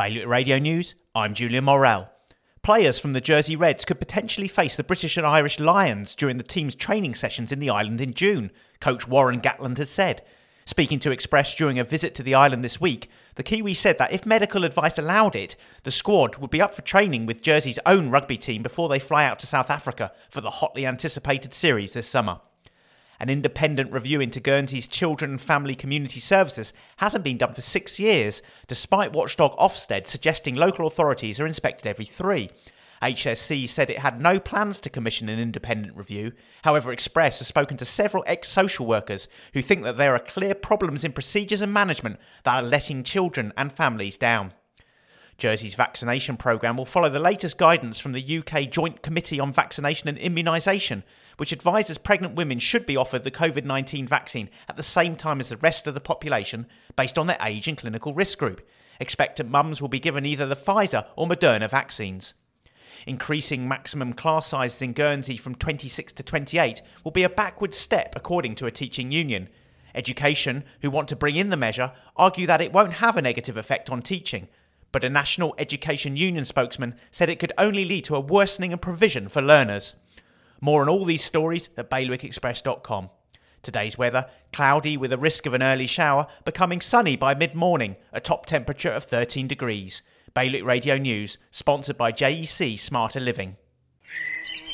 Bailiwick Radio News, I'm Julian Morrell. Players from the Jersey Reds could potentially face the British and Irish Lions during the team's training sessions in the island in June, coach Warren Gatland has said. Speaking to Express during a visit to the island this week, the Kiwi said that if medical advice allowed it, the squad would be up for training with Jersey's own rugby team before they fly out to South Africa for the hotly anticipated series this summer. An independent review into Guernsey's children and family community services hasn't been done for six years, despite watchdog Ofsted suggesting local authorities are inspected every three. HSC said it had no plans to commission an independent review. However, Express has spoken to several ex social workers who think that there are clear problems in procedures and management that are letting children and families down. Jersey's vaccination programme will follow the latest guidance from the UK Joint Committee on Vaccination and Immunisation, which advises pregnant women should be offered the COVID 19 vaccine at the same time as the rest of the population based on their age and clinical risk group. Expectant mums will be given either the Pfizer or Moderna vaccines. Increasing maximum class sizes in Guernsey from 26 to 28 will be a backward step, according to a teaching union. Education, who want to bring in the measure, argue that it won't have a negative effect on teaching, but a National Education Union spokesman said it could only lead to a worsening of provision for learners. More on all these stories at bailiwickexpress.com. Today's weather cloudy with a risk of an early shower, becoming sunny by mid morning, a top temperature of 13 degrees. Bailiwick Radio News, sponsored by JEC Smarter Living.